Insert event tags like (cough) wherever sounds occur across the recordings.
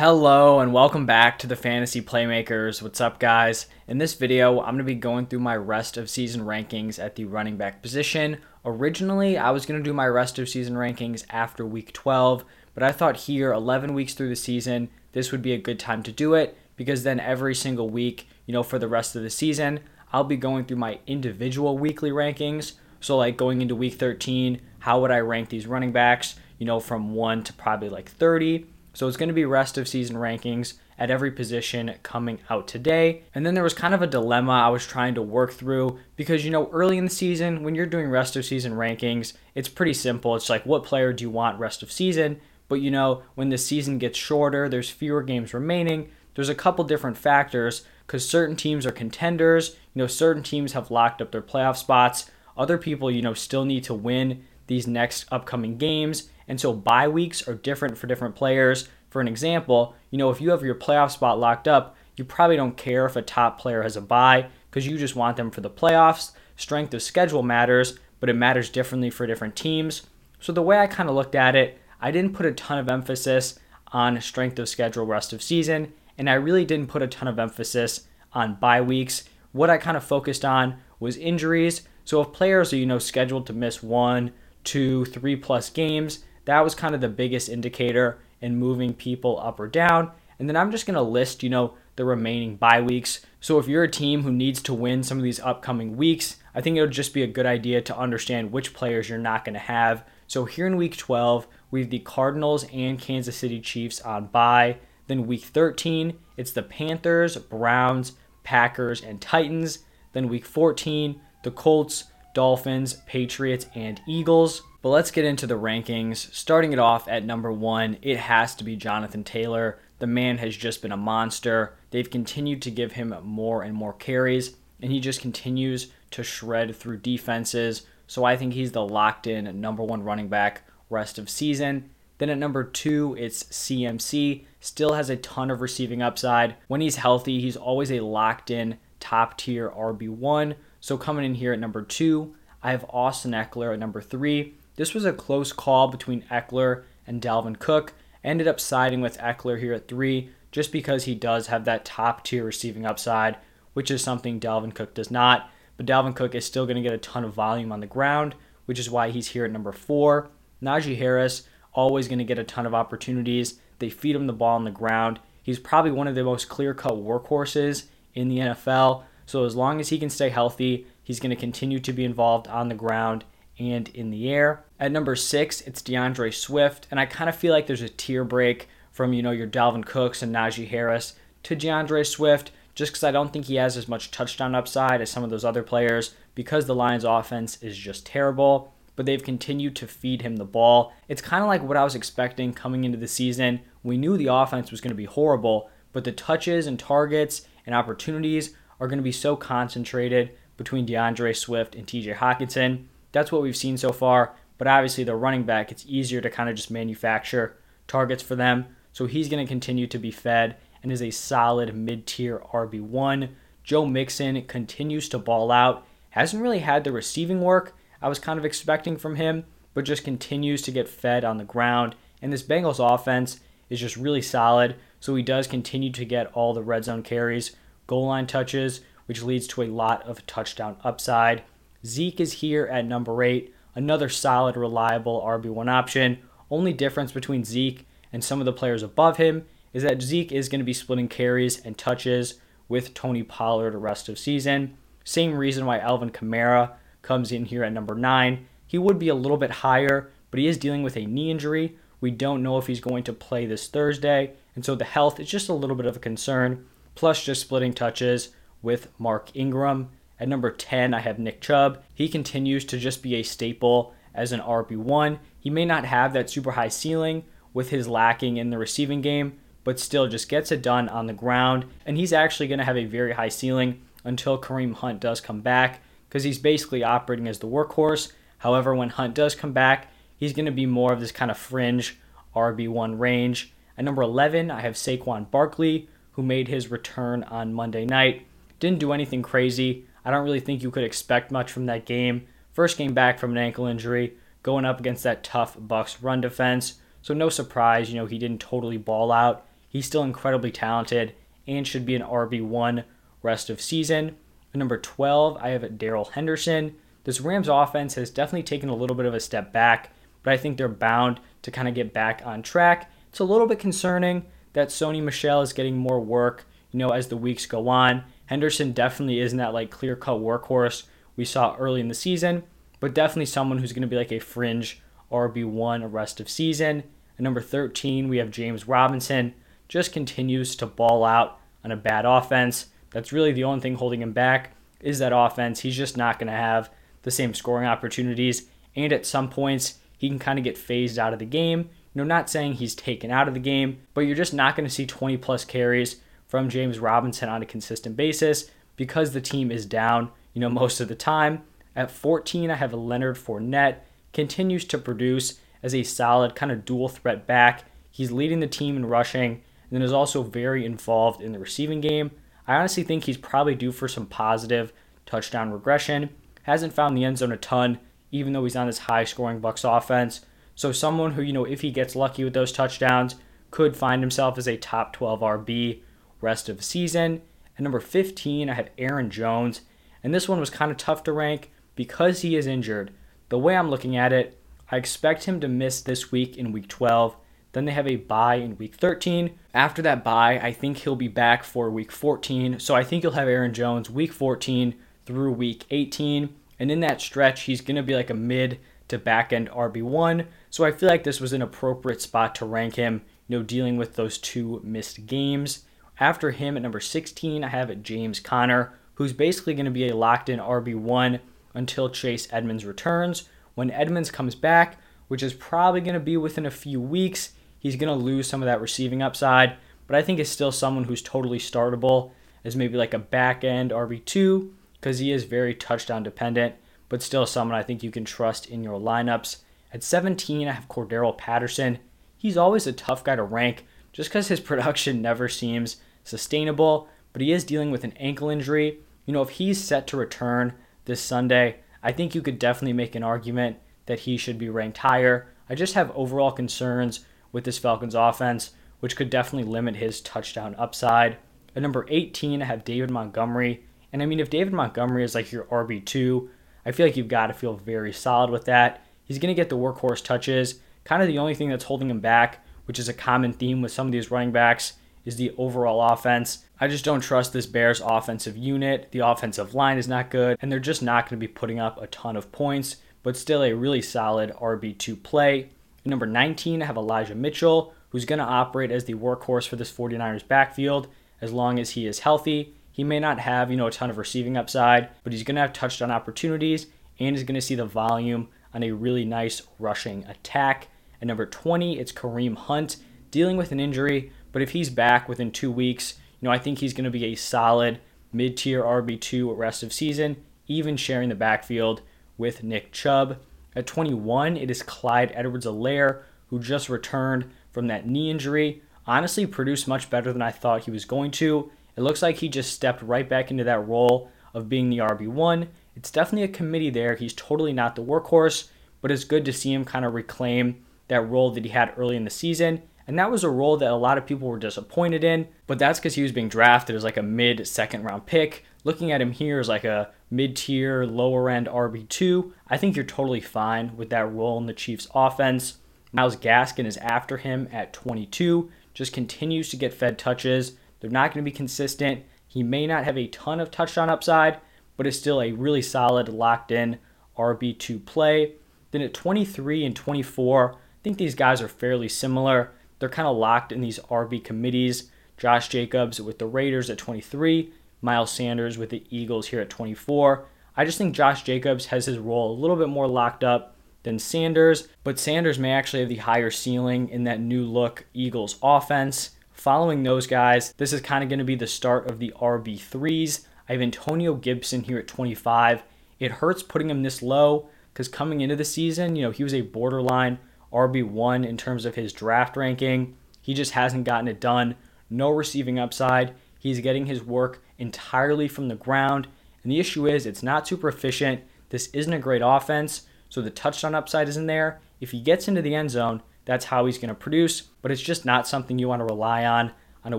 Hello and welcome back to the Fantasy Playmakers. What's up, guys? In this video, I'm going to be going through my rest of season rankings at the running back position. Originally, I was going to do my rest of season rankings after week 12, but I thought here, 11 weeks through the season, this would be a good time to do it because then every single week, you know, for the rest of the season, I'll be going through my individual weekly rankings. So, like going into week 13, how would I rank these running backs, you know, from 1 to probably like 30? So it's going to be rest of season rankings at every position coming out today. And then there was kind of a dilemma I was trying to work through because, you know, early in the season, when you're doing rest of season rankings, it's pretty simple. It's like, what player do you want rest of season? But, you know, when the season gets shorter, there's fewer games remaining. There's a couple different factors because certain teams are contenders. You know, certain teams have locked up their playoff spots. Other people, you know, still need to win these next upcoming games. And so bye weeks are different for different players. For an example, you know, if you have your playoff spot locked up, you probably don't care if a top player has a bye because you just want them for the playoffs. Strength of schedule matters, but it matters differently for different teams. So the way I kind of looked at it, I didn't put a ton of emphasis on strength of schedule rest of season, and I really didn't put a ton of emphasis on bye weeks. What I kind of focused on was injuries. So if players are, you know, scheduled to miss one, two, three plus games, that was kind of the biggest indicator in moving people up or down. And then I'm just going to list, you know, the remaining bye weeks. So if you're a team who needs to win some of these upcoming weeks, I think it would just be a good idea to understand which players you're not going to have. So here in week 12, we have the Cardinals and Kansas City Chiefs on bye. Then week 13, it's the Panthers, Browns, Packers, and Titans. Then week 14, the Colts, Dolphins, Patriots, and Eagles. But let's get into the rankings. Starting it off at number one, it has to be Jonathan Taylor. The man has just been a monster. They've continued to give him more and more carries, and he just continues to shred through defenses. So I think he's the locked in number one running back rest of season. Then at number two, it's CMC. Still has a ton of receiving upside. When he's healthy, he's always a locked in top tier RB1. So coming in here at number two, I have Austin Ekeler at number three. This was a close call between Ekeler and Dalvin Cook. Ended up siding with Ekeler here at three just because he does have that top tier receiving upside, which is something Dalvin Cook does not. But Dalvin Cook is still going to get a ton of volume on the ground, which is why he's here at number four. Najee Harris, always going to get a ton of opportunities. They feed him the ball on the ground. He's probably one of the most clear cut workhorses in the NFL. So as long as he can stay healthy, he's going to continue to be involved on the ground and in the air. At number six, it's D'Andre Swift, and I kind of feel like there's a tier break from you know your Dalvin Cooks and Najee Harris to D'Andre Swift, just because I don't think he has as much touchdown upside as some of those other players because the Lions' offense is just terrible. But they've continued to feed him the ball. It's kind of like what I was expecting coming into the season. We knew the offense was going to be horrible, but the touches and targets and opportunities are going to be so concentrated between D'Andre Swift and TJ Hockenson. That's what we've seen so far. But obviously, the running back, it's easier to kind of just manufacture targets for them. So he's going to continue to be fed and is a solid mid tier RB1. Joe Mixon continues to ball out. Hasn't really had the receiving work I was kind of expecting from him, but just continues to get fed on the ground. And this Bengals offense is just really solid. So he does continue to get all the red zone carries goal line touches, which leads to a lot of touchdown upside. Zeke is here at number eight, another solid, reliable RB1 option. Only difference between Zeke and some of the players above him is that Zeke is going to be splitting carries and touches with Tony Pollard the rest of season. Same reason why Alvin Kamara comes in here at number nine. He would be a little bit higher, but he is dealing with a knee injury. We don't know if he's going to play this Thursday, and so the health is just a little bit of a concern plus just splitting touches with Mark Ingram. At number 10, I have Nick Chubb. He continues to just be a staple as an RB1. He may not have that super high ceiling with his lacking in the receiving game, but still just gets it done on the ground. And he's actually going to have a very high ceiling until Kareem Hunt does come back because he's basically operating as the workhorse. However, when Hunt does come back, he's going to be more of this kind of fringe RB1 range. At number 11, I have Saquon Barkley, who made his return on Monday night. Didn't do anything crazy. I don't really think you could expect much from that game. First game back from an ankle injury, going up against that tough Bucks run defense. So no surprise, you know, he didn't totally ball out. He's still incredibly talented and should be an RB1 rest of season. At number 12, I have Darrell Henderson. This Rams offense has definitely taken a little bit of a step back, but I think they're bound to kind of get back on track. It's a little bit concerning that Sony Michel is getting more work, you know, as the weeks go on. Henderson definitely isn't that like clear cut workhorse we saw early in the season, but definitely someone who's going to be like a fringe RB1 rest of season. At number 13, we have James Robinson. Just continues to ball out on a bad offense. That's really the only thing holding him back is that offense. He's just not going to have the same scoring opportunities. And at some points, he can kind of get phased out of the game. You know, not saying he's taken out of the game, but you're just not going to see 20 plus carries from James Robinson on a consistent basis because the team is down, you know, (laughs) most of the time. At 14, I have Leonard Fournette, continues to produce as a solid kind of dual threat back. He's leading the team in rushing and then is also very involved in the receiving game. I honestly think he's probably due for some positive touchdown regression. Hasn't found the end zone a ton, even though he's on this high scoring Bucks offense. So someone who, you know, if he gets lucky with those touchdowns, could find himself as a top 12 RB rest of the season. At number 15, I have Aaron Jones. And this one was kind of tough to rank because he is injured. The way I'm looking at it, I expect him to miss this week in week 12. Then they have a bye in week 13. After that bye, I think he'll be back for week 14. So I think you'll have Aaron Jones week 14 through week 18. And in that stretch, he's going to be like a mid to back end RB1. So I feel like this was an appropriate spot to rank him, you know, dealing with those two missed games. After him at number 16, I have James Conner, who's basically going to be a locked in RB1 until Chase Edmonds returns. When Edmonds comes back, which is probably going to be within a few weeks, he's going to lose some of that receiving upside, but I think is still someone who's totally startable as maybe like a back end RB2 because he is very touchdown dependent, but still someone I think you can trust in your lineups. At 17, I have Cordarrelle Patterson. He's always a tough guy to rank just because his (laughs) production never seems sustainable, but he is dealing with an ankle injury. You know, if he's set to return this Sunday, I think you could definitely make an argument that he should be ranked higher. I just have overall concerns with this Falcons offense, which could definitely limit his touchdown upside. At number 18, I have David Montgomery. And I mean, if David Montgomery is like your RB2, I feel like you've got to feel very solid with that. He's going to get the workhorse touches. Kind of the only thing that's holding him back, which is a common theme with some of these running backs, is the overall offense. I just don't trust this Bears offensive unit. The offensive line is not good, and they're just not going to be putting up a ton of points, but still a really solid RB2 play. At number 19, I have Elijah Mitchell, who's going to operate as the workhorse for this 49ers backfield as long as he is healthy. He may not have, you know, a ton of receiving upside, but he's going to have touchdown opportunities and is going to see the volume on a really nice rushing attack. At number 20, it's Kareem Hunt dealing with an injury, but if he's back within two weeks, you know, I think he's going to be a solid mid-tier RB2 rest of season, even sharing the backfield with Nick Chubb. At 21, it is Clyde Edwards-Helaire, who just returned from that knee injury. Honestly, produced much better than I thought he was going to. It looks like he just stepped right back into that role of being the RB1. It's definitely a committee there. He's totally not the workhorse, but it's good to see him kind of reclaim that role that he had early in the season. And that was a role that a lot of people were disappointed in, but that's because he was being drafted as like a mid second round pick. Looking at him here as like a mid tier, lower end RB2, I think you're totally fine with that role in the Chiefs offense. Myles Gaskin is after him at 22, just continues to get fed touches. They're not going to be consistent. He may not have a ton of touchdown upside, but is still a really solid, locked in RB2 play. Then at 23 and 24, I think these guys are fairly similar. They're kind of locked in these RB committees. Josh Jacobs with the Raiders at 23, Miles Sanders with the Eagles here at 24. I just think Josh Jacobs has his role a little bit more locked up than Sanders, but Sanders may actually have the higher ceiling in that new look Eagles offense. Following those guys, this is kind of going to be the start of the RB3s. I have Antonio Gibson here at 25. It hurts putting him this low because coming into the season, you know, he was a borderline RB1 in terms of his draft ranking. He just hasn't gotten it done. No receiving upside. He's getting his work entirely from the ground. And the issue is, it's not super efficient. This isn't a great offense, so the touchdown upside isn't there. If he gets into the end zone, that's how he's going to produce, but it's just not something you want to rely on on a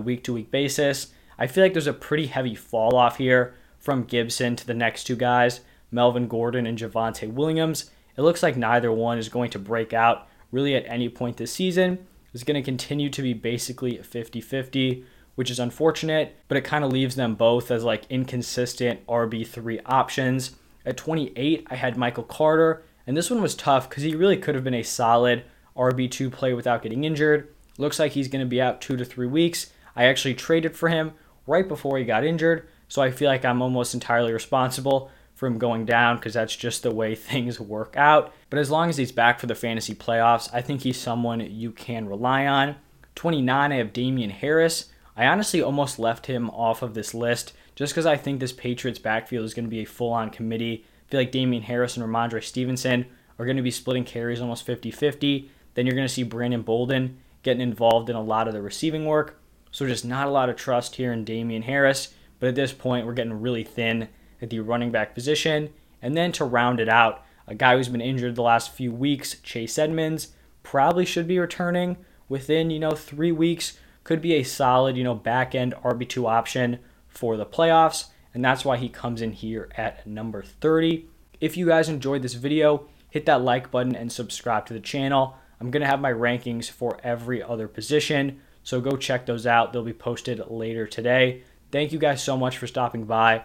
week to week basis. I feel like there's a pretty heavy fall off here from Gibson to the next two guys, Melvin Gordon and Javonte Williams. It looks like neither one is going to break out really at any point this season. Is going to continue to be basically 50 50, which is unfortunate, but it kind of leaves them both as like inconsistent RB3 options. At 28, I had Michael Carter, and this one was tough because he really could have been a solid RB2 play without getting injured. Looks like he's going to be out two to three weeks. I actually traded for him right before he got injured, so I feel like I'm almost entirely responsible for him going down because that's just the way (laughs) things work out. But as long as he's back for the fantasy playoffs, I think he's someone you can rely on. 29, I have Damien Harris. I honestly almost left him off of this list just because I think this Patriots backfield is going to be a full on committee. I feel like Damien Harris and Rhamondre Stevenson are going to be splitting carries almost 50 50. Then you're going to see Brandon Bolden getting involved in a lot of the receiving work. So just not a lot of trust here in Damien Harris. But at this point, we're getting really thin at the running back position. And then to round it out, a guy who's been injured the last few weeks, Chase Edmonds, probably should be returning within, you know, three weeks. Could be a solid, you know, back end RB2 option for the playoffs. And that's why he comes in here at number 30. If you guys enjoyed this video, hit that like button and subscribe to the channel. I'm going to have my rankings for every other position. So go check those out. They'll be posted later today. Thank you guys so much for stopping by,